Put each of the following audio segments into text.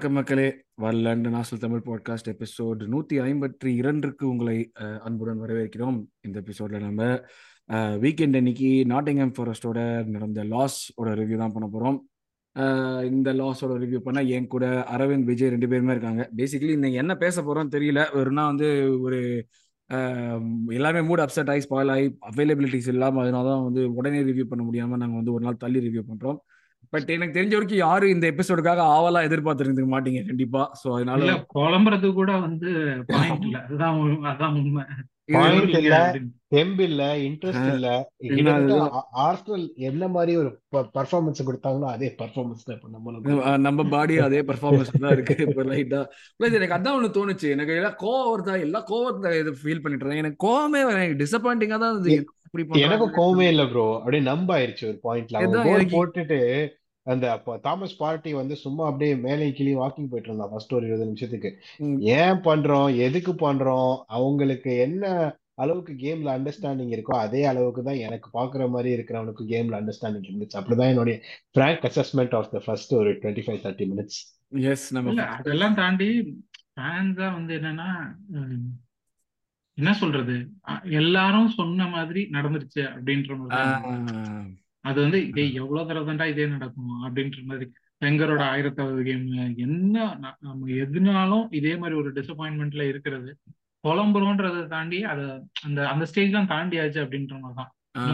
வணக்கம் மக்களே. வரலண்டு நாசல் தமிழ் பாட்காஸ்ட் எபிசோடு நூற்றி ஐம்பத்தி இரண்டுக்கு உங்களை அன்புடன் வரவேற்கிறோம். இந்த எபிசோட்ல நம்ம வீக்கெண்ட் அன்னைக்கு நாட்டிங்ஹாம் ஃபாரஸ்டோட நடந்த லாஸ் ஓட ரிவ்யூ தான் பண்ண போகிறோம் இந்த லாஸோட ரிவ்யூ பண்ண என் கூட அரவிந்த் விஜய் ரெண்டு பேருமே இருக்காங்க. பேசிக்கலி இன்னைக்கு என்ன பேச போகிறோம் தெரியல. வெறும்னா வந்து ஒரு எல்லாமே மூட் அப்செட் ஆகி ஸ்பாயில் ஆகி அவைலபிலிட்டிஸ் இல்லாமல் அதனால தான் வந்து உடனே ரிவ்யூ பண்ண முடியாமல் நாங்கள் வந்து ஒரு நாள் தள்ளி ரிவ்யூ பண்ணுறோம் பட் எனக்கு தெரிஞ்ச வரைக்கும் யாரும் இந்த எபிசோடுக்காக ஆவலா எதிர்பார்த்துருந்துக்க மாட்டீங்க கண்டிப்பா. சோ அதனால குழம்புறது கூட வந்து பாயிண்ட் இல்ல. அதுதான் அதான் உண்மை. இல்ல. தெம்பு இல்ல இன்ட்ரெஸ்ட் இல்ல. ஆர்சனல் என்ன மாதிரி ஒரு பர்ஃபார்மன்ஸ் கொடுத்தாங்களோ அதே பர்ஃபார்மன்ஸ் தான் கொடுக்கணும் நம்ம பாடி அதே பெர்ஃபார்மன்ஸ் தான் இருக்கு இப்போ லைட்டா ப்ளஸ் எனக்கு அதான் ஒன்று தோணுச்சு. எனக்கு எல்லாம் கோவம் வருதா? எல்லாம் கோவத்தை ஃபீல் பண்ணிட்டு இருந்தேன். எனக்கு கோவமே வர எனக்கு டிசப்பாயிண்டிங்கா தான் இருந்தது எ- என்ன இப்படி பண்றாங்க எனக்கும் கோவமே இல்ல ப்ரோ அப்படியே நம்ப ஆயிருச்சு ஒரு பாயிண்ட்ல எனக்கு போட்டுட்டு அந்த தாமஸ் பார்ட்டி வந்து சும்மா அப்படியே மேலே கீழே வாக்கிங் போயிட்டு இருந்தான் ஃபர்ஸ்ட் ஒரு இருபது நிமிஷத்துக்கு. ஏன் பண்றோம்? எதுக்கு பண்றோம்? அவங்களுக்கு என்ன அளவுக்கு கேம்ல அண்டர்ஸ்டாண்டிங் இருக்கோ அதே அளவுக்கு தான் எனக்கு பாக்குற மாதிரி இருக்கிறவனுக்கு கேம்ல அண்டர்ஸ்டாண்டிங் இருந்துச்சு. அப்படிதான் என்னுடைய frank assessment of the first ஒரு twenty five thirty minutes S நம்ம அதெல்லாம் தாண்டி ஃபேன்ஸா வந்து என்னன்னா என்ன சொல்றது? எல்லாரும் சொன்ன மாதிரி நடந்துருச்சு அப்படின்ற மாதிரி அது வந்து டேய் எவ்வளவு தடவை தான்டா இதே நடக்கும்? அப்படின்ற மாதிரி. வெங்கரோட ஆயிரத்தாவது கேம் என்ன நம்ம எதுனாலும் இதே மாதிரி ஒரு டிசப்பாயின்மெண்ட்ல இருக்கிறது புலம்புறோன்றதை தாண்டி அதை அந்த அந்த ஸ்டேஜ் தான் தாண்டியாச்சு அப்படின்ற மாதிரி தான்.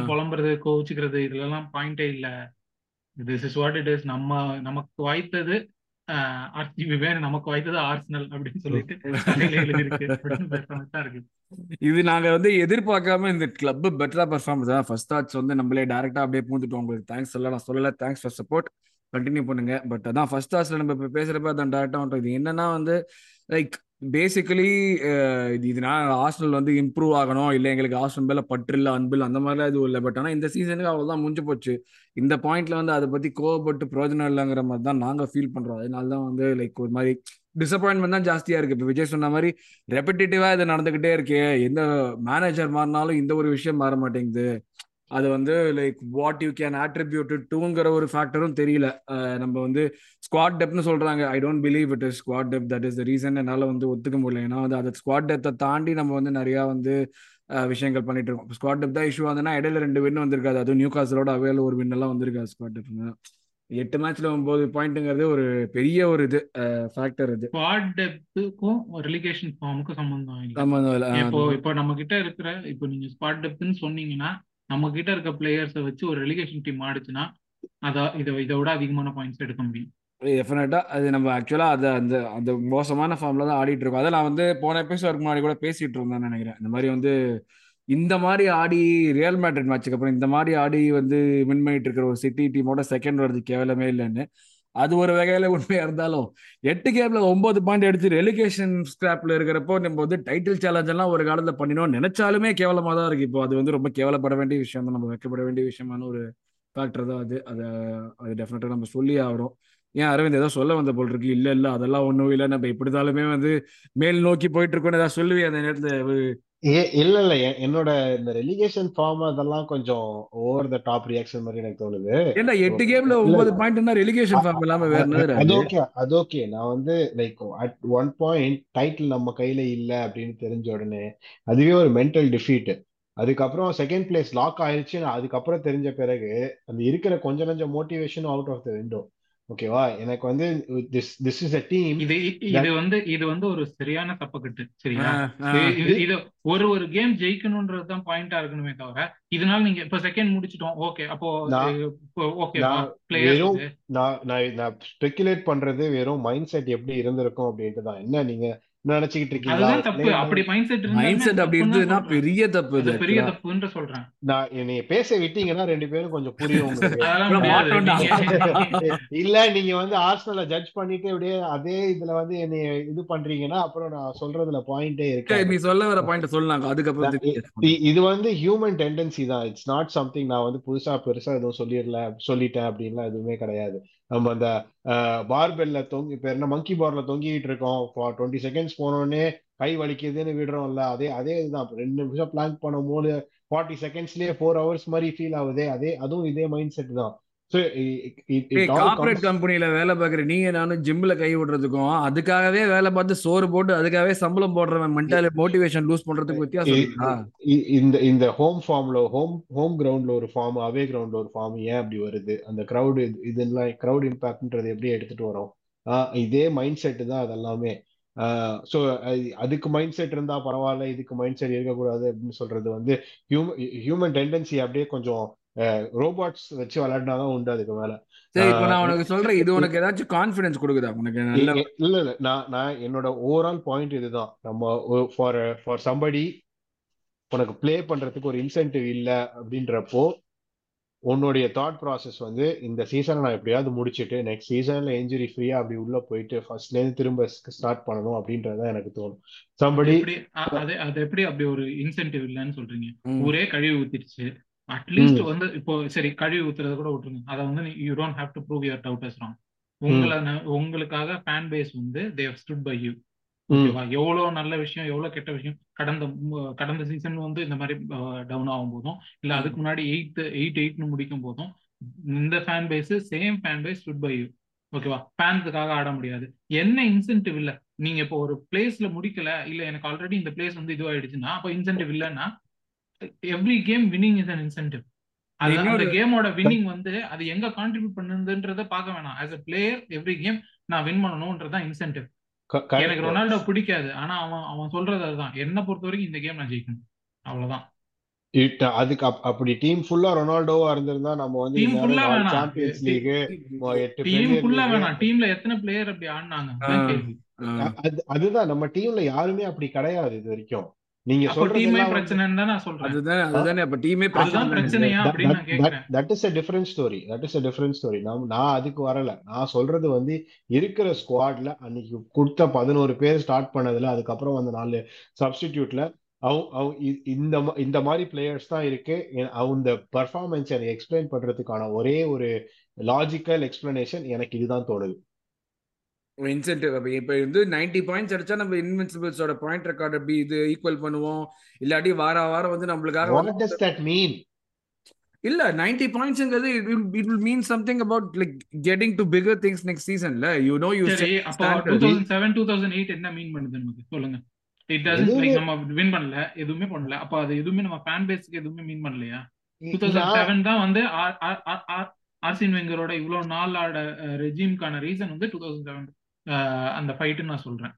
புலம்புறது கோவிச்சுக்கிறது இதுல எல்லாம் பாயிண்டே இல்ல. This is what it is நம்ம நமக்கு வாய்த்தது வேற நமக்கு வாய்த்தது ஆர்சனல் அப்படின்னு சொல்லிட்டு எழுதிருக்கு இது நாங்க வந்து எதிர்பார்க்காம இந்த கிளப் பெட்டரா பெர்ஃபார்ம் தான் ஃபர்ஸ்ட் தாட்ஸ் வந்து நம்மளே டேரக்டா அப்படியே பூந்துட்டோம். உங்களுக்கு தேங்க்ஸ் சொல்ல நான் சொல்லல. தேங்க்ஸ் ஃபார் சப்போர்ட் கண்டினியூ பண்ணுங்க. பட் அதான் ஃபர்ஸ்ட் தாட்ஸ்ல நம்ம இப்போ பேசுறப்ப அதான் டேரக்டா வந்துட்டோம். இது என்னன்னா வந்து லைக் பேசிக்கலி இது நான் ஆர்சனல் வந்து இம்ப்ரூவ் ஆகணும். இல்லை எங்களுக்கு ஆர்சனல் மேல பற்று இல்லை அந்த மாதிரிலாம் எதுவும் இல்லை. பட் ஆனால் இந்த சீசனுக்கு அவ்வளோதான் முடிஞ்சு போச்சு. இந்த பாயிண்ட்ல வந்து அதை பத்தி கோவப்பட்டு பிரயோஜனம் இல்லைங்கிற மாதிரி தான் நாங்கள் ஃபீல் பண்றோம். அதனால தான் வந்து லைக் ஒரு மாதிரி டிசப்பாயின்மெண்ட் தான் ஜாஸ்தியா இருக்கு. இப்போ விஜய் சொன்ன மாதிரி ரெப்பிட்டேட்டிவா இது நடந்துகிட்டே இருக்கே. எந்த மேனேஜர் மாறினாலும் இந்த ஒரு விஷயம் மாற மாட்டேங்குது. அது வந்து like what you can attribute டூங்கிற ஒரு ஃபேக்டரும் தெரியல. நம்ம வந்து ஸ்குவாட் டெப்னு சொல்றாங்க. I don't believe it is squad depth that is the reason என்னால வந்து ஒத்துக்க முடியல. ஏன்னா வந்து அது ஸ்குவாட் டெப்த்தை தாண்டி நம்ம வந்து நிறைய வந்து விஷயங்கள் பண்ணிட்டு இருக்கோம். ஸ்குவாட் டெப் தான் இஷ்யூ ஆகுதுன்னா இடையில ரெண்டு வின் வந்திருக்காது. அதுவும் நியூ காசலோட அவையில ஒரு win எல்லாம் வந்திருக்காது ஸ்குவாட் டெப் எட்டு மேட்ச்ல ஒன்பது பாயிண்ட்டுங்கிறது ஒரு பெரிய ஒரு இது ஃபேக்டர் இது. ஸ்குவாட் டெப்த்துக்கும் ரிலிகேஷன் ஃபார்முக்கும் சம்பந்தம் இல்லை சம்மந்தம் இல்ல. இப்போ இப்போ நம்ம கிட்ட இருக்கிற இப்போ நீங்க ஸ்குவாட் டெப்த்னு சொன்னீங்கன்னா நம்ம கிட்ட இருக்க பிளேயர்ஸை வச்சு ஒரு ரெலிகேஷன் டீம் ஆடுச்சுன்னா அதான் இதை இதை விட அதிகமான பாயிண்ட்ஸ் எடுக்க முடியும். டெஃபினட்டா அது நம்ம ஆக்சுவலா அது அந்த அந்த மோசமான ஃபார்ம்ல தான் ஆடிட்டு இருக்கோம். அதை நான் வந்து போன எபிசோட் முன்னாடி கூட பேசிட்டு இருந்தேன் நினைக்கிறேன். இந்த மாதிரி வந்து இந்த மாதிரி ஆடி ரியல் மேட்ரிட் மேட்சுக்கு அப்புறம் இந்த மாதிரி ஆடி வந்து வின் பண்ணிட்டு இருக்கிற ஒரு சிட்டி டீமோட செகண்ட் வருது கேவலமே இல்லைன்னு. அது ஒரு வகையில உண்மையா இருந்தாலும் எட்டு கேம்ல ஒன்பது பாயிண்ட் எடுத்து ரெலிகேஷன் ஸ்கிராப்ல இருக்கிறப்போ நம்ம வந்து டைட்டில் சேலஞ்ச் எல்லாம் ஒரு காலத்துல பண்ணினோம் நினைச்சாலுமே கேவலமா தான் இருக்கு. இப்போ அது வந்து ரொம்ப கேவலப்பட வேண்டிய விஷயம் தான். நம்ம வைக்கப்பட வேண்டிய விஷயமான ஒரு ஃபேக்டர் தான் அது. அதை அது டெஃபினட்டா நம்ம சொல்லி ஆகிறோம் ஏன் அரவிந்த் ஏதோ சொல்ல வந்த போல் இருக்கு. இல்ல இல்ல அதெல்லாம் ஒண்ணும் இல்லை. நம்ம இப்படிதாலுமே வந்து மேல் நோக்கி போயிட்டு இருக்கோம்னு ஏதாவது சொல்லுவேன் அந்த நேரத்துல? இல்ல இல்ல என்னோட இந்த ரெலிகேஷன் ஃபார்ம் அதெல்லாம் கொஞ்சம் ஓவர் த டாப் ரியாக்ஷன் மாதிரி எனக்கு தோணுது. ஏன்டா எட்டு கேம்ல ஒன்பது பாயிண்ட்னா ரெலிகேஷன் ஃபார்ம் இல்லாம வேற அது ஓகே அது ஓகே நான் வந்து like at one point title நம்ம கையில இல்ல அப்படின்னு தெரிஞ்ச உடனே அதுவே ஒரு மென்டல் டிஃபீட் அதுக்கப்புறம் செகண்ட் பிளேஸ் லாக் ஆயிடுச்சு அதுக்கப்புறம் தெரிஞ்ச பிறகு அந்த இருக்கிற கொஞ்ச நஞ்ச motivation out of the window ஓகேவா? எனக்கு வந்து this this is a team இது இது வந்து இது வந்து ஒரு சரியான தப்பக்கட்டு சரியா இது ஒரு ஒரு கேம் ஜெயிக்கணும்ன்றது தான் பாயிண்டா இருக்கணுமே தவிர இதனால நீங்க இப்ப செகண்ட் முடிச்சிட்டோம். ஓகே அப்போ பிளேயர்ஸ் வெறும் நான் நான் நான் ஸ்பெகுலேட் பண்றது வெறும் மைண்ட் செட் எப்படி இருந்திருக்கும் அப்படின்ட்டு தான் என்ன நீங்க நினைச்சுக்கிட்டு பிளேயர் அப்படி மைண்ட் செட் மைண்ட் செட் அப்படி இருந்ததுன்னா பெரிய தப்பு இது. பெரிய தப்புன்னு சொல்றேன். நான் என்னைய பேச விட்டீங்கன்னா ரெண்டு பேரும் கொஞ்சம் புரியும் இல்ல நீங்க வந்து ஆர்சனலை ஜட்ஜ் பண்ணிட்டு அப்படியே அதே இதுல வந்து என்னைய இது பண்றீங்கன்னா அப்புறம் நான் சொல்றதுல பாயிண்டே சரி, இருக்காது. நீ சொல்ல வர பாயிண்ட் சொல்லாங்க அதுக்கப்புறம் இது வந்து ஹியூமன் டெண்டன்சி தான். இட்ஸ் நாட் சம்திங் நான் வந்து புதுசா பெருசா எதுவும் சொல்லிடல சொல்லிட்டேன் அப்படின்லாம் எதுவுமே கிடையாது. நம்ம அந்த பார்பெல்ல தொங்கி இப்ப என்ன மங்கி பார்ல தொங்கிட்டு இருக்கோம். டுவெண்ட்டி செகண்ட்ஸ் போனோடனே கை வலிக்குதுன்னு விடுறோம்ல. அதே அதே இதுதான். ரெண்டு நிமிஷம் பிளான் பண்ணும் போது ஃபார்ட்டி செகண்ட்ஸ்லயே ஃபோர் ஹவர்ஸ் மாதிரி ஃபீல் ஆகுது. அதே அதுவும் இதே மைண்ட் செட் தான். கார்பரேட் கம்ஸ் கம்பெனில வேலை பார்க்குற நீங்க நானும் ஜிம்ல கை விடுறதுக்கும் அதுக்காகவே வேலை பார்த்து சோறு போட்டு அதுக்காகவே சம்பளம் போடுறவன் மென்டல் மோட்டிவேஷன் லூஸ் பண்றதுக்கு வித்தியாசம் இந்த இந்த ஹோம் ஃபார்ம்ல ஹோம் ஹோம் கிரவுண்ட்ல ஒரு ஃபார்ம் அவே கிரவுண்ட்ல ஒரு ஃபார்ம் ஏன் அப்படி வருது? அந்த கிரவுட் இதெல்லாம் கிரவுட் இம்பாக்ட்ன்றது எப்படி எடுத்துட்டு வரோம்? இதே மைண்ட் செட் தான் அதெல்லாமே. ஸோ அதுக்கு மைண்ட் செட் இருந்தா பரவாயில்ல இதுக்கு மைண்ட் செட் இருக்கக்கூடாது அப்படின்னு சொல்றது வந்து ஹியூமன் ஹியூமன் டெண்டன்சி அப்படியே கொஞ்சம் ரோபோட்ஸ் வச்சு விளையாடினாதான் உண்டு அதுக்கு மேல. சரி இப்ப நான் உனக்கு சொல்றேன் இது உனக்கு ஏதாச்சும் கான்பிடன்ஸ் கொடுக்குதா? உனக்கு இல்ல இல்ல. நான் நான் என்னோட ஓவரால் பாயிண்ட் இதுதான். நம்ம ஃபார் ஃபார் சம்படி உனக்கு ப்ளே பண்றதுக்கு ஒரு இன்சென்டிவ் இல்ல அப்படின்றப்போ உன்னுடைய தாட் ப்ராசஸ் வந்து இந்த சீசனை நான் எப்படியாவது முடிச்சிட்டு நெக்ஸ்ட் சீசன்ல இன்ஜுரி ஃப்ரீயா அப்படி உள்ள போயிட்டு ஃபர்ஸ்ட்ல இருந்து திரும்ப ஸ்டார்ட் பண்ணணும் அப்படின்றதுதான் எனக்கு தோணும். சம்படி அது அது எப்படி அப்படி ஒரு இன்சென்டிவ் இல்லைன்னு சொல்றீங்க. ஊரே கழுவி ஊத்திடுச்சு. அட்லீஸ்ட் வந்து இப்போ சரி கழுவி ஊத்துறத கூட விட்டுருங்க. அதை வந்து you don't have to prove your doubters wrong உங்களை உங்களுக்காக ஃபேன் பேஸ் வந்து தேவ் ஸ்டுட் பை யூ ஓகேவா எவ்வளவு நல்ல விஷயம் எவ்வளவு கெட்ட விஷயம் கடந்த கடந்த சீசன் வந்து இந்த மாதிரி டவுன் ஆகும் போதும் இல்ல. அதுக்கு முன்னாடி எயித் எயிட் எயிட்னு முடிக்கும் போதும் இந்த fan base same fan base stood by you ஓகேவா ஃபேன்ஸுக்காக ஆட முடியாது. என்ன இன்சென்டிவ் இல்ல? நீங்க இப்போ ஒரு பிளேஸ்ல முடிக்கல இல்ல எனக்கு ஆல்ரெடி இந்த பிளேஸ் வந்து இதுவாயிடுச்சுன்னா அப்போ இன்சென்டிவ் இல்லைன்னா every game winning is an incentive அது அந்த கேமோட வின்னிங் வந்து அது எங்க கான்ட்ரிபியூட் பண்ணுதுன்றத பார்க்க வேணாம். As a player every game நான் வின் பண்ணணும்ன்றதான் இன்சென்டிவ் எனக்கு ரொனால்டோ பிடிக்காது. ஆனா அவன் அவன் சொல்றது அதுதான். என்ன பொறுத்த வரைக்கும் இந்த கேம் நான் ஜெயிக்கணும். அவ்வளவுதான். அதுக்கு அப்- அப்படி டீம் ஃபுல்லா ரொனால்டோவா இருந்திருந்தா நம்ம வந்து டீம் ஃபுல்லா வேணாம். சாம்பியன்ஸ் லீக் எட்டு டீம் ஃபுல்லா வேணாம். டீம்ல எத்தனை பிளேயர் அப்படி ஆடினாங்க? அதுதான். நம்ம டீம்ல யாருமே அப்படி கிடையாது இது வரைக்கும். நீங்க அப்போ டீமே பிரச்சனைன்னு தான் நான் சொல்றேன். அதுதானே அதுதானே அப்ப டீமே பிரச்சனை அதுதான் தானே. பிரச்சனையா அப்படின்னு நான் கேக்குறேன். That is a different story that is a different story நான் நான் அதுக்கு வரல. நான் சொல்றது வந்து இருக்கிற ஸ்குவாட்ல அன்னைக்கு கொடுத்த பதினோரு பேர் ஸ்டார்ட் பண்ணதுல அதுக்கப்புறம் வந்து நாலு சப்ஸ்டிடியூட்ல அவ அவ இ- இந்த மா- இந்த மாதிரி பிளேயர்ஸ் தான் இருக்கு. எ- அவங்க பர்ஃபார்மன்ஸ் எனக்கு எக்ஸ்பிளைன் பண்றதுக்கான ஒரே ஒரு லாஜிக்கல் எக்ஸ்பிளனேஷன் எனக்கு இதுதான் தோணுது. இன்சென்டிவ் அப்ப. இப்ப வந்து 90 பாயிண்ட்ஸ் அடிச்சா நம்ம இன்வின்சிபிள்ஸோட பாயிண்ட் ரெக்கார்ட் எப்படி இது ஈக்குவல் பண்ணுவோம்? இல்லாட்டி வார வாரம் வந்து நம்மளுக்காக வாட் வந்து டஸ் தட் மீன் இல்ல 90 பாயிண்ட்ஸ்ங்கிறது it will mean something about like getting to bigger things next சீசன்ல யூ நோ யூ அப்போ செவன் டூ தௌசண்ட் எயிட் என்ன மீன் பண்ணுது நமக்கு? சொல்லுங்க. இட் லைக் நம்ம வின் பண்ணல எதுவுமே பண்ணல. அப்போ அது எதுவுமே நம்ம ஃபேன் பேஸ்க்கு எதுவுமே மீன் பண்ணலையா? டூ தௌசண்ட் நான் செவன் தான் வந்து ஆர்- ஆர்- ஆர்- ஆர்- ஆர்சின் வெங்கரோட இவ்வளவு நாள் ஆட ரெஜிம்கான ரீசன் வந்து டூ தௌசண்ட் செவன் அந்த ஃபைட்டு நான் சொல்றேன்.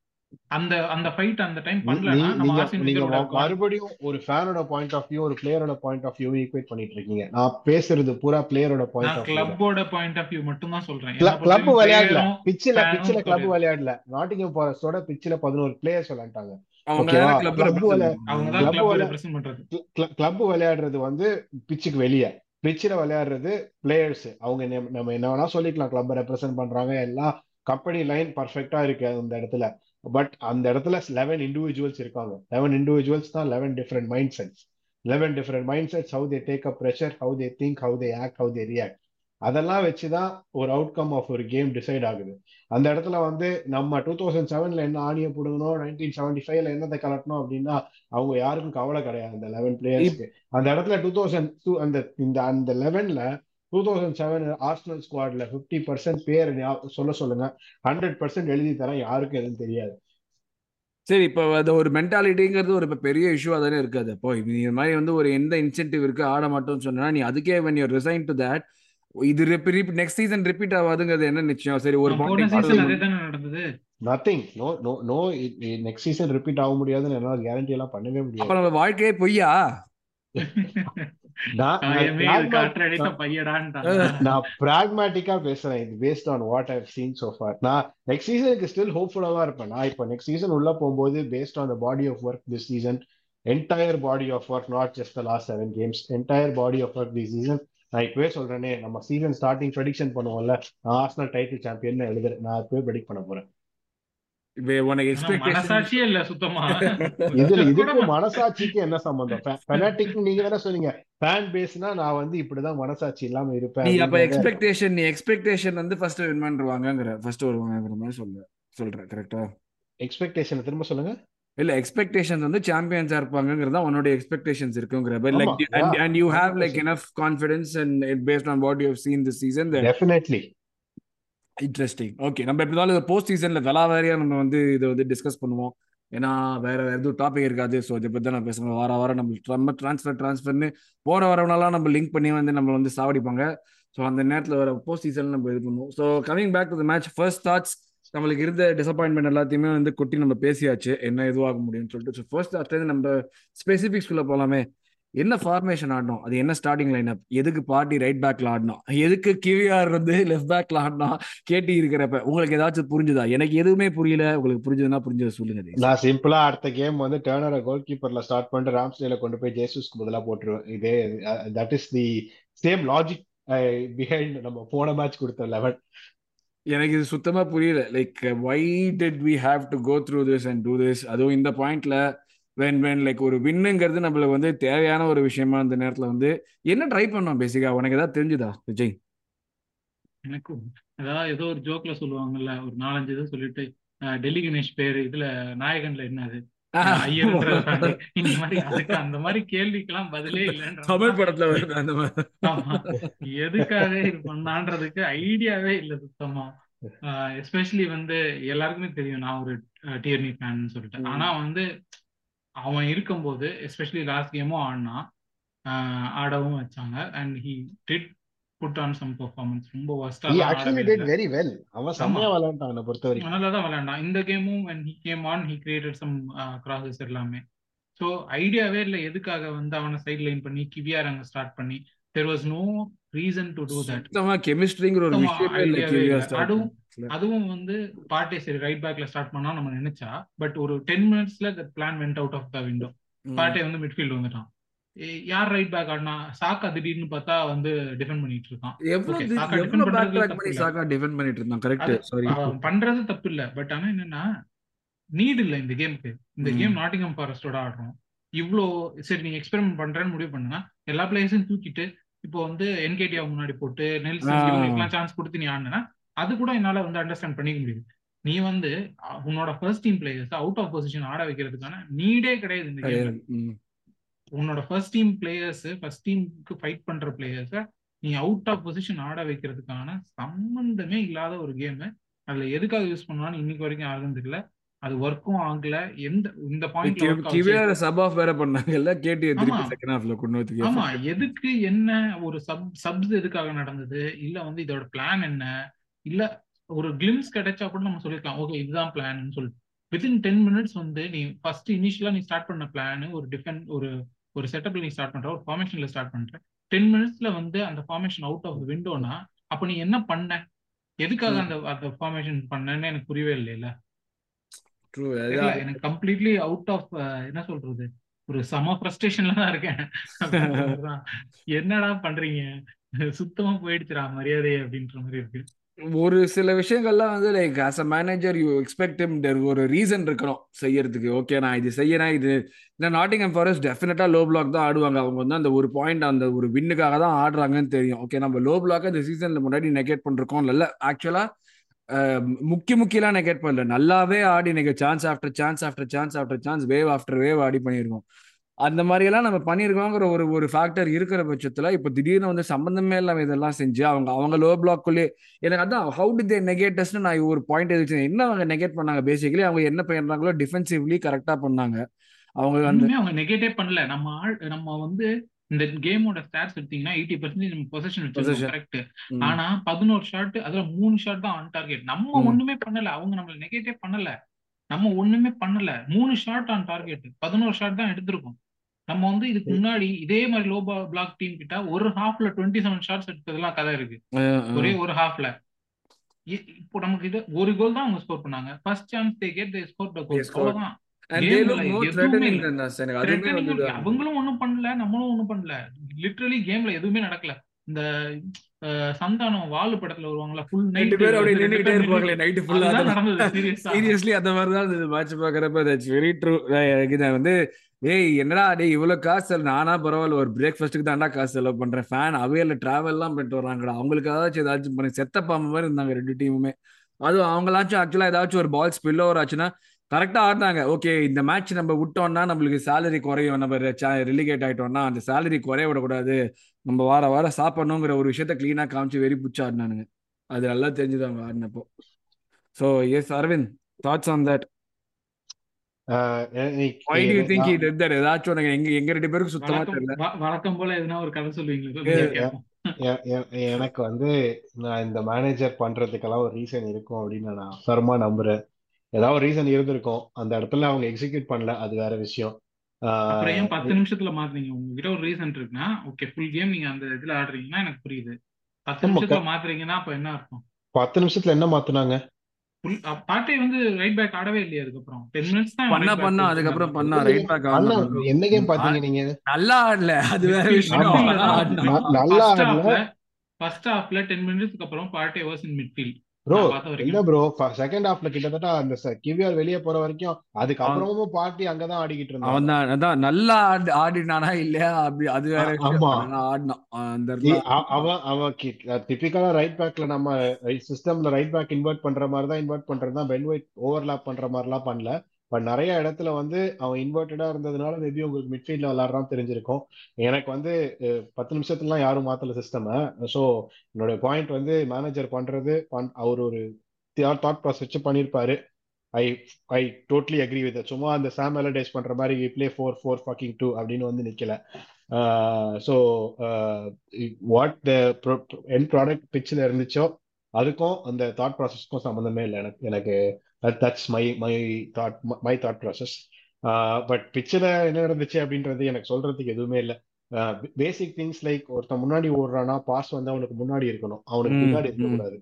அந்த அந்த ஃபைட் அந்த டைம் நீ- நம்ம நீங்க மறுபடியும் ஒரு ஃபேனோட பாயிண்ட் ஆஃப் வியூ ஒரு பிளேயரோட பாயிண்ட் ஆஃப் வியூ ஈக்குவேட் பண்ணிட்டு இருக்கீங்க. நான் பேசுறது பூரா பிளேயரோட பாயிண்ட் ஆஃப் வியூ கிளப்போட பாயிண்ட் ஆஃப் வியூ மட்டும் தான் சொல்றேன். கிளப் விளையாடல. பிச்சில் பிச்சில் கிளப் விளையாடல. நாட்டிங்கம் ஃபாரஸ்டோட பிச்சில் பதினோரு பிளேயர்ஸ் விளையாண்டாங்க. கிளப் விளையாடுறது வந்து பிச்சுக்கு வெளியே. பிச்சில் விளையாடுறது பிளேயர்ஸ் அவங்க நம்ம நம்ம என்ன வேணா சொல்லிக்கலாம். கிளப் ரெப்ரசென்ட் பண்றாங்க எல்லாம் கம்பெனி லைன் பர்ஃபெக்டா இருக்கு அந்த இடத்துல. பட் அந்த இடத்துல லெவன் இண்டிவிஜுவல்ஸ் இருக்காங்க. லெவன் இண்டிவிஜுவல்ஸ் தான் eleven different mind sets eleven different mind sets how they take up pressure how they think how they act how they react அதெல்லாம் வச்சுதான் ஒரு அவுட்கம் ஆஃப் ஒரு கேம் டிசைட் ஆகுது. அந்த இடத்துல வந்து நம்ம டூ தௌசண்ட் செவன்ல என்ன ஆணியை பிடுங்கணும் நைன்டீன் செவன்டி ஃபைவ்ல என்னத்தை கலட்டணும் அப்படின்னா அவங்க யாருக்கும் கவலை கிடையாது அந்த லெவன் பிளேயர்ஸ்க்கு அந்த இடத்துல டூ தௌசண்ட் டூ அந்த இந்த அந்த லெவன்ல டூ தௌசண்ட் செவன் ஆர்ஸ்னல் ஸ்குவாட்ல ஃபிஃப்டி பர்சன்ட் பேர் சொல்ல சொல்லுங்க. ஹண்ட்ரட் பர்சன்ட் எழுதி தரேன். யாருக்கும் எதுவும் தெரியாது. சரி இப்போ அது ஒரு மென்டாலிட்டிங்கிறது ஒரு இப்ப பெரிய இஷ்யூவா தானே இருக்காது அப்போ இது மாதிரி வந்து ஒரு எந்த இன்சென்டிவ் இருக்கு ஆட மாட்டோம்னு சொன்னா நீ அதுக்கே when you resign to that இது நெக்ஸ்ட் சீசன் ரிப்பீட் ஆகாதுங்கிறது என்ன நிச்சயம்? சரி ஒரு போன பாண்டிங் சீசன் அதே பார்த்தது தானே நடந்தது nothing no no no next season repeat ஆக முடியாதுன்னு என்னால கேரண்டி எல்லாம் பண்ணவே அப்ப முடியாது நம்ம வாழ்க்கையே பொய்யா? நான் பிராக்மேட்டிக்கா பேசுறேன். இது based on what I've seen so far நான் நெக்ஸ்ட் சீசனுக்கு ஸ்டில் ஹோப்ஃபுல்லா தான் இருப்பேன். நான் இப்போ நெக்ஸ்ட் சீசன் உள்ள போகும்போது based on the body of work this season entire body of work not just the last seven games entire body of work this season நான் இப்பவே சொல்றேனே நம்ம சீசன் ஸ்டார்டிங் ப்ரெடிக்ஷன் பண்ணுவோம்ல நான் ஆர்சனல் டைட்டில் சாம்பியன் எழுதுறேன். நான் இப்பவே ப்ரெடிக்ட் பண்ண போறேன் இப்ப உனக்கு ஆனா எக்ஸ்பெக்டேஷன் மனசாட்சியே இல்ல சுத்தமா. இதுல இதுக்கு மனசாட்சிக்கு என்ன சம்பந்தம்? பெனாட்டிக் நீங்க தானே சொன்னீங்க. ஃபேன் பேஸ்னா நான் வந்து இப்படிதான் மனசாட்சி இல்லாம இருப்பேன் நீ அப்ப எக்ஸ்பெக்டேஷன் நீ எக்ஸ்பெக்டேஷன் வந்து ஃபர்ஸ்ட் வின் ஃபர்ஸ்ட் வருவாங்கங்கிற மாதிரி சொல்ற சொல்ற கரெக்டா எக்ஸ்பெக்டேஷன் திரும்ப சொல்லுங்க. இல்ல எக்ஸ்பெக்டேஷன்ஸ் வந்து சாம்பியன்ஸா இருப்பாங்கிறதா உன்னோட எக்ஸ்பெக்டேஷன்ஸ் இருக்குங்கிற ஆமா like and you have like enough confidence and based on what you seen this season definitely interesting okay நம்ம எப்படி இருந்தாலும் போஸ்ட் சீசன்ல விலா வேறையா நம்ம வந்து இதை வந்து டிஸ்கஸ் பண்ணுவோம். ஏன்னா வேற வேற எதுவும் டாபிக் இருக்காது. ஸோ இதை பற்றி தான் நான் பேசணும். வார வாரம் நம்ம நம்ம ட்ரான்ஸ்ஃபர் ட்ரான்ஸ்ஃபர்னு போற வரவனாலாம் நம்ம லிங்க் பண்ணி வந்து நம்ம வந்து சாவடிப்பாங்க. ஸோ அந்த நேரத்தில் வர போஸ்ட் சீசன் நம்ம இது பண்ணுவோம். So coming back to the match first thoughts நம்மளுக்கு இருந்த டிசப்பாயின்மெண்ட் எல்லாத்தையுமே வந்து கொட்டி நம்ம பேசியாச்சு. என்ன இதுவாக முடியும்னு சொல்லிட்டு. ஸோ ஃபர்ஸ்ட் தாட்ஸ்லேருந்து நம்ம ஸ்பெசிஃபிக்ஸ்குள்ள போகலாமே என்ன ஃபார்மேஷன் ஆடணும்? அது என்ன ஸ்டார்டிங் லைன் அப் எதுக்கு பார்ட்டி ரைட் பேக்ல ஆடணும்? எதுக்கு கிவிஆர் வந்து லெஃப்ட் பேக்ல ஆடணும்? கேட்டி இருக்கிறப்ப உங்களுக்கு ஏதாச்சும் புரிஞ்சுதா? எனக்கு எதுவுமே புரியல. உங்களுக்கு புரிஞ்சதுன்னா புரிஞ்சதை சொல்லுங்க நான் சிம்பிளா அடுத்த கேம் வந்து டேர்னரை கோல் கீப்பர்ல ஸ்டார்ட் பண்ணிட்டு ராம்ஸ்டேல கொண்டு போய் ஜேசஸ்க்கு பதிலா போட்டுருவேன். இதே that is the same logic behind நம்ம போன மேட்ச் கொடுத்த லெவன் எனக்கு இது சுத்தமா புரியல. Like why did we have to go through this and do this அதுவும் இந்த பாயிண்ட்ல வென் வென் லைக் ஒரு வின்னுங்கிறது நம்மளுக்கு வந்து தேவையான ஒரு விஷயமா இந்த நேரத்துல வந்து என்ன ட்ரை பண்ணோம் பேசிக்கா உனக்கு ஏதாவது தெரிஞ்சுதா விஜய்? எனக்கும். அதாவது ஏதோ ஒரு ஜோக்ல சொல்லுவாங்கல்ல ஒரு நாலஞ்சு இது சொல்லிட்டு டெல்லி கணேஷ் பேரு இதுல நாயகன்ல என்னது இந்த மாதிரி அதுக்கு அந்த மாதிரி கேள்விக்கெல்லாம் பதிலே இல்லைன்ற தமிழ் மாதிரிதான் படத்துல வருது அந்த மாதிரி. ஆமா. எதுக்காக இது பண்ணான்றதுக்கு ஐடியாவே இல்ல சுத்தமா. எஸ்பெஷலி வந்து எல்லாருக்குமே தெரியும் நான் ஒரு டிஎர்னி ஃபேன் சொல்லிட்டு. ம். ஆனா வந்து அவன் இருக்கும்போது எஸ்பெஷலி லாஸ்ட் கேமும் ஆடினா ஆடவும் வச்சாங்க. And he did put on some performance ரொம்ப actually ஆடவே did இல்லை. very well. அவன் செம்மையா விளையாண்டான் அவனை பொறுத்த வரைக்கும் நல்லா தான் விளையாண்டான். இந்த கேமும் when he came on he created some crosses எல்லாமே. ஸோ ஐடியாவே இல்லை. எதுக்காக வந்து அவனை சைட் லைன் பண்ணி கிவியார் அங்க ஸ்டார்ட் பண்ணி there was no reason to do that சுத்தமா கெமிஸ்ட்ரிங்கிற ஒரு விஷயமே இல்லை அதுவும் அதுவும் வந்து பார்ட்டே சரி ரைட் பேக்ல ஸ்டார்ட் பண்ணா நம்ம நினைச்சா பட் ஒரு டென் மினிட்ஸ்ல the plan went out of the window Partey வந்து மிட்ஃபீல்டு வந்துட்டான். யார் ரைட் பேக் ஆடினா சாக்கா திடீர்னு பார்த்தா வந்து டிஃபெண்ட் பண்ணிட்டு இருக்கான். டிஃபெண்ட் பண்ணிட்டு இருந்தான்? கரெக்ட் பண்றது தப்பு இல்ல. பட் ஆனா என்னன்னா நீட் இல்ல இந்த கேமுக்கு இந்த கேம் நாட்டிங்ஹாம் ஃபாரஸ்டோட ஆடுறோம். இவ்ளோ சரி நீ எக்ஸ்பெரிமெண்ட் பண்றேன்னு முடிவு பண்ணுனா எல்லா பிளேயர்ஸையும் தூக்கிட்டு இப்போ வந்து என்கேடியா முன்னாடி போட்டு நெல்சன் சான்ஸ் கொடுத்து நீ ஆடினா அது கூட என்னால வந்து அண்டர்ஸ்டாண்ட் பண்ணிக்க முடியுது. நீ வந்து உன்னோட first team players out of position ஆட வைக்கிறதுக்கான நீடே கிடையாது இந்த உன்னோட ஃபர்ஸ்ட் டீம் பிளேயர்ஸ் ஃபர்ஸ்ட் டீமுக்கு ஃபைட் பண்ற பிளேயர்ஸ நீ அவுட் ஆஃப் பொசிஷன் ஆட வைக்கிறதுக்கான சம்பந்தமே இல்லாத ஒரு கேம் அதுல எதுக்காக யூஸ் பண்ணான்னு இன்னைக்கு வரைக்கும் யாருக்கும் தெரியல. அது ஒர்க்கும் ஆகல. எந்த இந்த பாயிண்ட்ல கிவியார சப் ஆஃப் வேற பண்ணாங்கல்ல திருப்பி செகண்ட் ஹாஃப்ல கொண்டு ஆமா. எதுக்கு என்ன ஒரு சப் சப்ஸ் எதுக்காக நடந்தது? இல்ல வந்து இதோட பிளான் என்ன? இல்ல ஒரு கிளிம்ஸ் கிடைச்சா கூட நம்ம சொல்லிருக்கலாம். ஓகே இதுதான் பிளான் சொல்லிட்டு. வித்தின் டென் மினிட்ஸ் வந்து நீ ஃபர்ஸ்ட் இனிஷியலா நீ ஸ்டார்ட் பண்ண பிளான் ஒரு டிஃபெண்ட் ஒரு ஒரு செட்டப்ல நீ ஸ்டார்ட் பண்ற ஒரு ஃபார்மேஷன்ல ஸ்டார்ட் பண்ற. டென் மினிட்ஸ்ல வந்து அந்த ஃபார்மேஷன் அவுட் ஆஃப் விண்டோனா அப்ப நீ என்ன பண்ண? எதுக்காக அந்த அந்த ஃபார்மேஷன் பண்ணன்னு எனக்கு புரியவே இல்லைல்ல. எனக்கு கம்ப்ளீட்லி அவுட் ஆஃப் என்ன சொல்றது? ஒரு சம ஃப்ரஸ்ட்ரேஷன்ல தான் இருக்கேன். என்னடா பண்றீங்க? சுத்தமா போயிடுச்சுடா மரியாதை அப்படின்ற மாதிரி இருக்கு. ஒரு சில விஷயங்கள்லாம் வந்து like as a manager you expect ஒரு ரீசன் இருக்கணும் செய்யறதுக்கு. ஓகே நான் இது செய்யறேன். இது இல்லை நாட்டிங்ஹாம் ஃபாரஸ்ட் டெஃபினட்டா லோ பிளாக் தான் ஆடுவாங்க. அவங்க வந்து அந்த ஒரு பாயிண்ட் அந்த ஒரு வின்னுக்காக தான் ஆடுறாங்கன்னு தெரியும். ஓகே நம்ம லோ பிளாக் இந்த சீசன்ல முன்னாடி நெகேட் பண்ணிருக்கோம் இல்ல ஆக்சுவலா முக்கிய முக்கியலாம் நெகேட் பண்ணல. நல்லாவே ஆடி எனக்கு chance after chance after chance after chance wave after wave ஆடி பண்ணியிருக்கோம் அந்த மாதிரி எல்லாம் நம்ம பண்ணியிருக்கோங்கிற ஒரு ஒரு ஃபேக்டர் இருக்கிற பட்சத்துல இப்போ திடீர்னு வந்து சம்பந்தமே இல்லாம இதெல்லாம் செஞ்சு அவங்க அவங்க லோ பிளாக்குள்ளே எனக்கு அதான் ஹவு டி தே நெகேட்டஸ்னு நான் ஒரு பாயிண்ட் எதுக்கு என்ன அவங்க நெகேட் பண்ணாங்க? பேசிக்கலி அவங்க என்ன பண்றாங்களோ டிஃபென்சிவ்லி கரெக்டா பண்ணாங்க. அவங்க ஒண்ணுமே அவங்க நெகேட்டே பண்ணல. நம்ம ஆள் நம்ம வந்து இந்த கேமோட ஸ்டாட்ஸ் எடுத்தீங்கன்னா எயிட்டி பர்சன்டேஜ் நம்ம பொசிஷன் வச்சிருக்கோம். கரெக்ட் ஆனா பதினோரு ஷாட் அதுல மூணு ஷாட் தான் ஆன் டார்கெட் நம்ம. ஒண்ணுமே பண்ணல. அவங்க நம்மள நெகேட்டே பண்ணல. நம்ம ஒண்ணுமே பண்ணல. மூணு ஷாட் ஆன் டார்கெட் பதினோரு ஷாட் தான் எடுத்திருக்கோம். நம்ம வந்து இதுக்கு முன்னாடி இதே மாதிரி லோ பிளாக் டீம் கிட்ட ஒரு ஹாஃப்ல டுவெண்ட்டி செவன் ஷாட்ஸ் எடுத்ததெல்லாம் கதை இருக்கு. ஒரே ஒரு ஹாஃப்ல இப்போ நமக்கு இது ஒரு கோல் தான் அவங்க ஸ்கோர் பண்ணாங்க. First chance they get they score the goal. அவ்வளவுதான். அவங்களும் ஒண்ணும் பண்ணல நம்மளும் ஒண்ணும் பண்ணல. லிட்ரலி கேம்ல எதுவுமே நடக்கல. இந்த சந்தானம் வாலு படத்துல வருவாங்களா ஃபுல் நைட் பேரும் அப்படியே பேர் இருப்பாங்களே நின்னுட்டு நைட்டு ஃபுல்லா நடந்தது சீரியஸ்லி அந்த மாதிரி தான் இருந்தது மேட்ச் பாக்குறப்ப தட்ஸ் வெரி ட்ரூ எனக்கு வந்து ஏய் என்னடா டேய் இவ்வளவு காசு நானா பரவாயில்ல ஒரு பிரேக்ஃபாஸ்ட்டுக்கு தான்டா காசு செலவு பண்றேன். ஃபேன் அவையில டிராவல் எல்லாம் பண்ணிட்டு வராங்கடா அவங்களுக்கு ஏதாச்சும் ஏதாச்சும் பண்ணி செத்த பாம்பு மாதிரி இருந்தாங்க ரெண்டு டீமுமே அதுவும் அவங்களாச்சும் ஆக்சுவலா ஏதாச்சும் ஒரு பால் ஸ்பில் ஓவர் ஆச்சுன்னா கரெக்டா ஆடினாங்க. ஓகே இந்த மேட்ச் நம்ம விட்டோம்னா நம்மளுக்கு சேலரி குறையும். நம்ம ரிலிகேட் ஆயிட்டோம்னா அந்த சேலரி குறைய விடக்கூடாது. நம்ம வார வாரம் சாப்பிடணுங்கிற ஒரு விஷயத்த கிளீனா காமிச்சு வெறி புடிச்சு ஆடினானுங்க. அது நல்லா தெரிஞ்சது அவங்க ஆடினப்போ. So yes Aravind thoughts on that ஏதாச்சும் உனக்கு எங்க எங்க ரெண்டு பேருக்கு சுத்தமா தெரியல. வழக்கம் போல எதுனா ஒரு கதை சொல்லுவீங்களா? எனக்கு வந்து நான் இந்த மேனேஜர் பண்றதுக்கெல்லாம் ஒரு ரீசன் இருக்கும் அப்படின்னு நான் ஃபர்மா நம்புறேன். ஏதாவது ஒரு ரீசன் இருந்திருக்கும். அந்த இடத்துல அவங்க எக்ஸிக்யூட் பண்ணல அது வேற விஷயம். அப்புறம் ஏன் பத்து நிமிஷத்துல மாத்துறீங்க உங்ககிட்ட ஒரு ரீசன் இருக்குன்னா ஓகே ஃபுல் கேம் நீங்க அந்த இதுல ஆடுறீங்கன்னா எனக்கு புரியுது. பத்து நிமிஷத்துல மாத்துறீங்கன்னா அப்ப என்ன அர்த்தம்? பத்து நிமிஷத்துல என்ன மாத்துனாங்க? ஃபுல் பாட்டே வந்து ரைட் பேக் ஆடவே இல்லையா அதுக்கப்புறம். டென் மினிட்ஸ் தான் பண்ணா பண்ணா அதுக்கப்புறம் பண்ணா ரைட் பேக் என்ன கேம் பாத்தீங்க நீங்க? நல்லா ஆடல அது வேற விஷயம். நல்லா ஆடல. ஃபர்ஸ்ட் ஹாஃப்ல மினிட்ஸ்க்கு அப்புறம் Partey was in midfield bro இல்ல ப்ரோ செகண்ட் ஹாஃப்ல கிட்டத்தட்ட அந்த கிவிஆர் வெளியே போற வரைக்கும் அவன் அதுக்கப்புறமும் பார்ட்டி அங்கதான் ஆடிக்கிட்டு இருந்தாங்க. அவன் தான் அதான் நல்லா ஆடி ஆடினானா இல்லையா? அப்படி அது வேற ஆடினான். அந்த அவன் அவன் டிபிக்கலா ரைட் பேக்ல நம்ம சிஸ்டம்ல ரைட் பேக் இன்வெர்ட் பண்ற மாதிரி தான் இன்வெர்ட் பண்றது தான் பென் ஒயிட் ஓவர்லாப் பண்ற மாதிரிலாம் பண்ணல. பட் நிறைய இடத்துல வந்து அவன் இன்வெர்டடா இருந்ததுனால மேபி உங்களுக்கு மிட்ஃபீல்ட்ல விளாட்றான் தெரிஞ்சிருக்கும். எனக்கு வந்து பத்து நிமிஷத்துலாம் யாரும் மாத்தல சிஸ்டம் ஸோ என்னோட பாயிண்ட் வந்து மேனேஜர் பண்றது பண்- அவர் ஒரு தாட் ப்ராசஸ் வச்சு பண்ணியிருப்பாரு I I totally agree with சும்மா அந்த சாம் அலடைஸ் பண்ற மாதிரி play four four fucking two அப்படின்னு வந்து நிக்கல. So what the end product பிச்சில் இருந்துச்சோ அதுக்கும் அந்த தாட் ப்ராசஸ்க்கும் சம்மந்தமே இல்லை எனக்கு எனக்கு that's my my thought my thought process but பிச்சில் என்ன நடந்துச்சு அப்படின்றது எனக்கு சொல்றதுக்கு எதுவுமே இல்லை. பேசிக் திங்ஸ் லைக் ஒருத்தன் முன்னாடி ஓடுறானா பாஸ் வந்து அவனுக்கு முன்னாடி இருக்கணும். அவனுக்கு பின்னாடி இருக்கக்கூடாது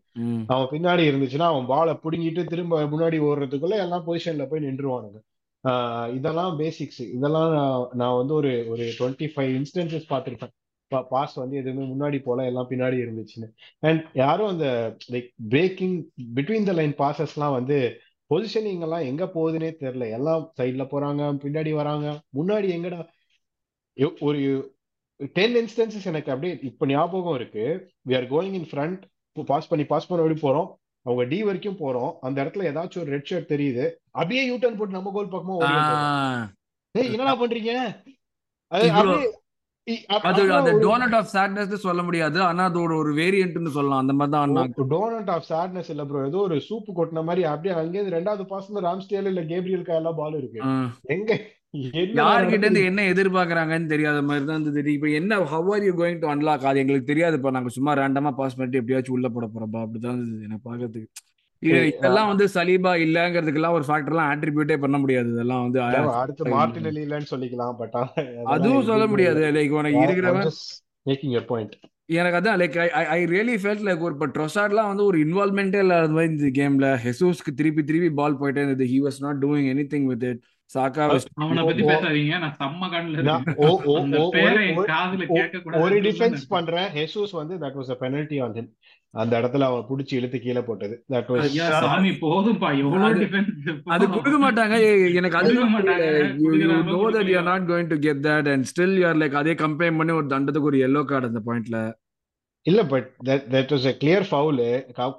அவன் பின்னாடி இருந்துச்சுன்னா அவன் பாலை பிடுங்கிட்டு திரும்ப முன்னாடி ஓடுறதுக்குள்ள எல்லாம் பொசிஷன்ல போய் நின்றுவானுங்க ஆஹ் இதெல்லாம் பேசிக்ஸ் இதெல்லாம் நான் நான் வந்து ஒரு ஒரு டுவெண்ட்டி ஃபைவ் இன்ஸ்டன்சஸ் பார்த்துருப்பேன் பாஸ் வந்து எதுவுமே முன்னாடி போல எல்லாம் பின்னாடி இருந்துச்சுன்னு. அண்ட் யாரும் அந்த like breaking between the line பாசஸ்லாம் வந்து பொசிஷனிங் எல்லாம் எங்க போகுதுன்னே தெரியல. எல்லாம் சைட்ல போறாங்க பின்னாடி வராங்க. முன்னாடி எங்கடா? ஒரு டென் இன்ஸ்டன்சஸ் எனக்கு அப்படியே இப்ப ஞாபகம் இருக்கு. We are going in front pass பண்ணி பாஸ் பண்ண அப்படி போறோம். அவங்க டி வரைக்கும் போறோம். அந்த இடத்துல ஏதாச்சும் ஒரு ரெட் ஷர்ட் தெரியுது. அப்படியே யூ டர்ன் போட்டு நம்ம கோல் பக்கமா என்னடா பண்றீங்க? அது அப்படியே அது அந்த டோனட் ஆஃப் சாட்னஸ் சொல்ல முடியாது. ஆனா அதோட ஒரு வேரியன்ட்னு சொல்லலாம். அந்த மாதிரி தான் டோனட் ஆஃப் சேட்னஸ் இல்ல ப்ரோ ஏதோ ஒரு சூப்பு கொட்டின மாதிரி அப்படியே அங்கேயிருந்து ரெண்டாவது பாஸ்ல ராம்ஸ்டேல் இல்ல கேப்ரியல் கையெல்லாம் பால் இருக்கு. எங்க என்ன யார்கிட்ட இருந்து என்ன எதிர்பார்க்கறாங்கன்னு தெரியாத மாதிரி தான் இருந்தது இப்போ என்ன how are you going to unlock அது எங்களுக்கு தெரியாதுப்பா நாங்க சும்மா ரேண்டமா பாஸ் பண்ணிட்டு எப்படியாச்சும் உள்ள போட போறோம்ப்பா அப்படிதான் இருந்தது. இது ஏய், இதெல்லாம் வந்து சலீபா இல்லங்கிறதுக்கெல்லாம் ஒரு ஃபேக்டர்லாம் ஆட்ரிபியூட்டே பண்ண முடியாது. இதெல்லாம் வந்து அடுத்து இல்ல. மார்டினலி இல்லைன்னு சொல்லிக்கலாம் பட் அதுவும் சொல்ல முடியாது. லைக் உனக்கு இருக்கிறவன் மேக்கிங் யர் பாயிண்ட் எனக்கு அதான் like I I really felt like ஒரு இப்போ ட்ரொசாட்லாம் வந்து ஒரு இன்வால்மெண்ட்டே இல்லாத மாதிரி இந்த கேம்ல ஹெசூஸ்க்கு திருப்பி திருப்பி பால் போயிட்டே இருந்தது. He was not doing anything with it Saka அவனை பத்தி ஓ பேசாதீங்க. நான் செம்ம கண்ணுல ஒரு டிஃபென்ஸ் பண்றேன். ஹெசூஸ் வந்து that was a penalty on him அந்த இடத்துல அவன் புடிச்சு இழுத்து கீழே போட்டது. தட் வாஸ் ஐயா சாமி போதும்பா. எவ்வளவு அது அது கொடுக்க மாட்டாங்க. எனக்கு கொடுக்குறாங்களோ no that you are not going to get that and still you are like அதே கம்பேர் பண்ணி ஒரு தண்டத்துக்கு ஒரு எல்லோ கார்டு அந்த பாயிண்ட்ல இல்ல but that that was a clear foul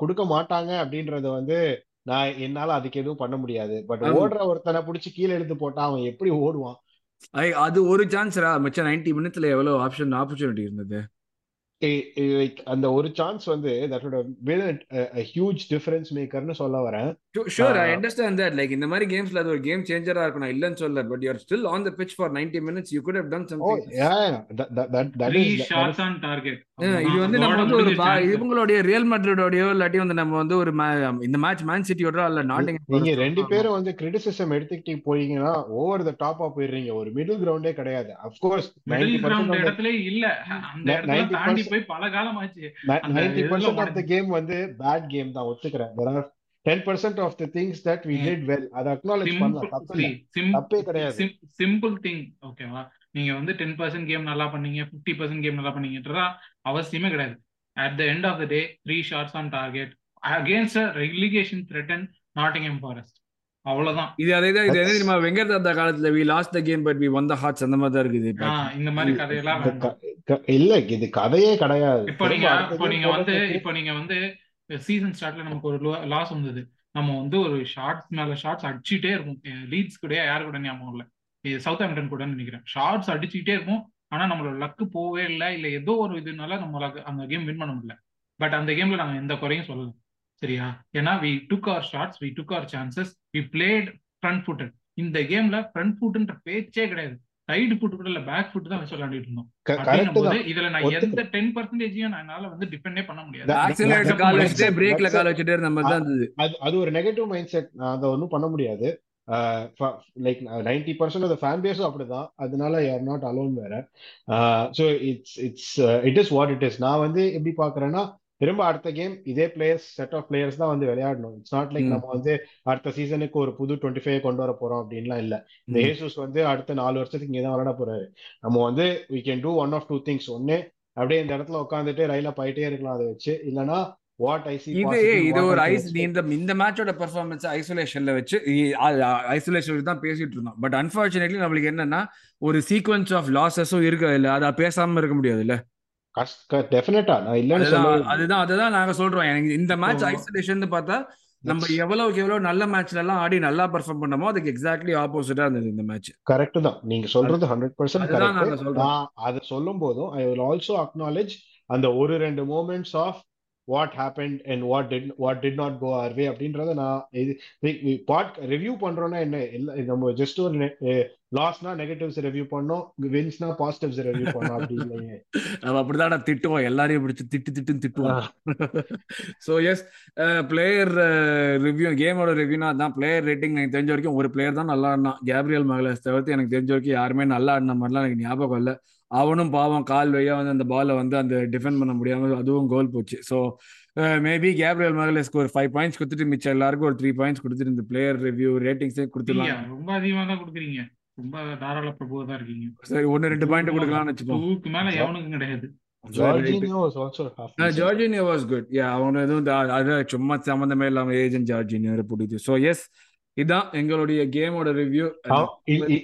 கொடுக்க மாட்டாங்க அப்படின்றத வந்து நான் என்னால அதுக்கு எதுவும் பண்ண முடியாது. பட் ஓடுற ஒருத்தனை புடிச்சு கீழே எடுத்து போட்டா அவன் எப்படி ஓடுவான்? ஐ அது ஒரு சான்ஸ்ரா மிச்சம் நைன்டி மினிட்ஸ்ல எவ்வளவு ஆப்ஷன் ஆப்பர்ச்சுனிட்டி இருந்தது? அந்த ஒரு சான்ஸ் வந்து தட்டோட ஹியூஜ் டிஃபரன்ஸ் மேக்கர்னு சொல்ல வரேன். Sure I understand that like இந்த மாதிரி கேம்ஸ்ல அது ஒரு கேம் சேஞ்சரா இருக்கும் நான் இல்லைன்னு சொல்ல but you are still on the pitch for ninety minutes you could have done oh something yeah that that is shots on target இது வந்து நம்ம வந்து ஒரு இவங்களுடைய ரியல் மேட்ரிடோடயோ இல்லாட்டி வந்து நம்ம வந்து ஒரு இந்த மேட்ச் மேன் சிட்டியோட இல்ல நாட்டிங் நீங்க ரெண்டு பேரும் வந்து கிரிட்டிசிசம் எடுத்துக்கிட்டு போறீங்கன்னா ஓவர் த டாப்பா போயிடுறீங்க. ஒரு மிடில் கிரவுண்டே கிடையாது. Of course middle ninety percent ground of இடத்துல இல்ல. அந்த இடத்துல தாண்டி போய் பல காலம் ஆச்சு ninety percent of the game வந்து பேட் கேம் தான் ஒத்துக்கிறேன். Ten percent of the things that we did well அதை அக்னாலேஜ் பண்ணலாம். தப்பு தப்பே கிடையாது. சிம்பிள் திங் ஓகேவா நீங்க வந்து டென் பர்சன்ட் கேம் நல்லா பண்ணீங்க ஃபிஃப்டி பர்சன்ட் கேம் நல்லா பண்ணீங்கன்றதா அவசியமே கிடையாது. At the end of the day three shots on target against relegation threaten Nottingham Forest அவ்வளவுதான். இது அதே தான் இது தெரியுமா? வெங்கட் தாத்தா காலத்துல we lost the game but we won the hearts அந்த மாதிரி தான் இருக்குது இந்த மாதிரி கதையெல்லாம் இல்ல இது கதையே கிடையாது. இப்போ நீங்க இப்போ நீங்க வந்து இப்போ நீங்க வந்து சீசன் ஸ்டார்ட்ல நமக்கு ஒரு லாஸ் வந்தது. நம்ம வந்து ஒரு ஷார்ட்ஸ் மேல ஷார்ட்ஸ் அடிச்சுட்டே இருக்கும் லீட்ஸ் கூட யாரு கூட ஞாபகம் இல்லை. சவுத் ஆம்டன் கூட நினைக்கிறேன். ஷார்ட்ஸ் அடிச்சுட்டே இருக்கும் ஆனா நம்மளோட லக்கு போவே இல்லை இல்ல ஏதோ ஒரு இதுனால நம்மளால அந்த கேம் வின் பண்ண முடியல. பட் அந்த கேம்ல நாங்க எந்த குறையும் சொல்லல. சரியா? ஏன்னா we took our shots we took our chances we played front footed இந்த கேம்ல ஃப்ரண்ட் ஃபுட்ன்ற பேச்சே கிடையாது. சைடு ஃபுட் கூட இல்ல பேக் ஃபுட் தான் வச்சு விளையாடிட்டு இருந்தோம். இதுல நான் எந்த டென் பர்சன்டேஜையும் என்னால வந்து டிபெண்டே பண்ண முடியாது. பிரேக்ல கால் வச்சுட்டே இருந்த மாதிரி தான் இருந்தது. அது அது ஒரு நெகட்டிவ் மைண்ட் செட் அதை ஒன்றும் பண்ண முடியாது. Like ninety percent of fan பேஸும் அப்படிதான். அதனால யூ ஆர் நாட் அலோன் வேற. So it's it's it is what it is நான் வந்து எப்படி பாக்குறேன்னா திரும்ப அடுத்த கேம் இதே பிளேயர்ஸ் செட் ஆஃப் பிளேயர்ஸ் தான் வந்து விளையாடணும். It's not like. நம்ம வந்து அடுத்த சீசனுக்கு ஒரு புது டுவெண்ட்டி ஃபைவ் கொண்டு வர போறோம் அப்படின்லாம் இல்ல. இந்த. ஏசூஸ் வந்து அடுத்த நாலு வருஷத்துக்கு இங்கே தான் விளையாட போறாரு. நம்ம வந்து we can do one of two things ஒன்னு அப்படியே இந்த இடத்துல உட்காந்துட்டு ரயில போயிட்டே இருக்கலாம் அதை வச்சு. இல்லனா வாட் ஐ சி இது இது ஒரு ஐஸ் இந்த இந்த மேட்சோட பெர்ஃபார்மன்ஸ் ஐசோலேஷன்ல வச்சு ஐசோலேஷன் தான் பேசிட்டு இருந்தோம். பட் அன்பார்ச்சுனேட்லி நம்மளுக்கு என்னன்னா ஒரு சீக்வன்ஸ் ஆஃப் லாசஸும் இருக்கு இல்ல அதை பேசாம இருக்க முடியாது இல்ல டெஃபினட்டா நான் இல்லைன்னு அதுதான் அதுதான் நாங்க சொல்றோம். எனக்கு இந்த மேட்ச் ஐசோலேஷன் பார்த்தா நம்ம எவ்வளவுக்கு எவ்வளவு நல்ல மேட்ச்ல எல்லாம் ஆடி நல்லா பெர்ஃபார்ம் பண்ணமோ அதுக்கு எக்ஸாக்ட்லி ஆப்போசிட்டா இருந்தது இந்த மேட்ச் கரெக்ட் தான். நீங்க சொல்றது ஹண்ட்ரட் பர்சன்ட் கரெக்ட். நான் அதை சொல்லும் போதும் ஐ வில் ஆல்சோ அக்னாலேஜ் அந்த ஒரு ரெண்டு moments of what happen and what did what did not go our way அப்படின்றத நான் இது பாட் ரிவ்யூ பண்றோம்னா என்ன? நம்ம ஜஸ்ட் ஒரு லாஸ்னா நெகட்டிவ்ஸ் ரிவ்யூ பண்ணோம் வின்ஸ்னா பாசிட்டிவ்ஸ் ரிவ்யூ பண்ணோம் அப்படி இல்லையே. நம்ம அப்படிதான் திட்டுவோம் எல்லாரையும் பிடிச்சு திட்டு திட்டுன்னு திட்டுவோம். ஸோ எஸ் பிளேயர் ரிவ்யூ கேமோட ரிவ்யூனா அதான் பிளேயர் ரேட்டிங் எனக்கு தெரிஞ்ச வரைக்கும் ஒரு பிளேயர் தான் நல்லா ஆடினான். கேப்ரியல் மகளஸ் தவிர்த்து எனக்கு தெரிஞ்ச வரைக்கும் யாருமே நல்லா ஆடின மாதிரிலாம் எனக்கு ஞாபகம் இல்லை. அவனும் பாவம் கால் வழியா வந்து அந்த பாலை வந்து அந்த டிஃபெண்ட் பண்ண முடியாம அதுவும் கோல் போச்சு. ஸோ மேபி கேப்ரியல் மகளஸ்க்கு ஒரு ஃபைவ் பாயிண்ட்ஸ் கொடுத்துட்டு மிச்சம் எல்லாருக்கும் ஒரு த்ரீ பாயிண்ட்ஸ் கொடுத்துட்டு இந்த பிளேயர் ரிவ்யூ ரேட்டிங்ஸே கொடுத்துடலாம். ரொம்ப அதிகமா தான் கொடுக்குறீங்க. ரொம்ப தாராள பிரபுவா தான் இருக்கீங்க. சரி ஒன்னு ரெண்டு பாயிண்ட் கொடுக்கலாம்னு வச்சுப்போம் டூக்கு மேல எவனுக்கும் கிடையாது. ஜார்ஜினியோ வாஸ் குட் யா அவங்க எதுவும் அது சும்மா சம்மந்தமே இல்லாம ஏஜென்ட் ஜார்ஜினியோ பிடிக்குது. ஸோ எஸ் இதான் எங்களுடைய கேமோட ரிவ்யூ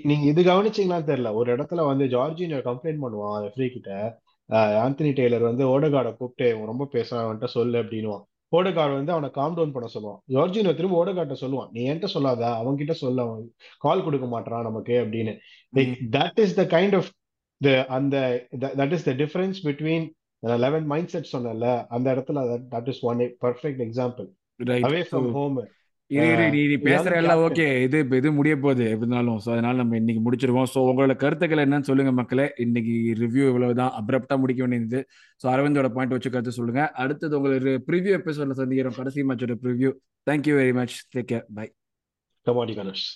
நீங்க இது கவனிச்சீங்களான்னு தெரியல. ஒரு இடத்துல வந்து ஜார்ஜினியோ கம்ப்ளைண்ட் பண்ணுவான் ரெஃப்ரி கிட்ட. ஆந்தனி டெய்லர் வந்து ஓடகார்டை கூப்பிட்டு ரொம்ப பேசுறான் அவன்கிட்ட சொல்லு அப்படின்னுவான். ஓடகார்டு வந்து அவனை காம் டவுன் பண்ண சொல்லுவான். ஜார்ஜினியோ திரும்ப ஓடகார்ட்ட சொல்லுவான். நீ என்கிட்ட சொல்லாத. அவன் கிட்ட சொல்ல. கால் கொடுக்க மாட்டான் நமக்கு அப்படின்னு. That is the kind of the அந்த that is the difference between eleven mind set சொன்னல அந்த இடத்துல that is one perfect example away from home நீ நீ பேசுற எல்லாம். ஓகே இது இது முடிய போகுது. எப்படி இருந்தாலும் ஸோ அதனால நம்ம இன்னைக்கு முடிச்சிருவோம். ஸோ உங்களோட கருத்துக்கள் என்னன்னு சொல்லுங்க மக்களே. இன்னைக்கு ரிவ்யூ இவ்வளவுதான். அப்ரப்டா முடிக்க வேண்டியது. ஸோ அரவிந்தோட பாயிண்ட் வச்சு கருத்து சொல்லுங்க. அடுத்தது உங்களுக்கு ப்ரிவியூ எபிசோட்ல சந்திக்கிறோம். கடைசி மேட்சோட preview thank you very much take care bye கமாடி colours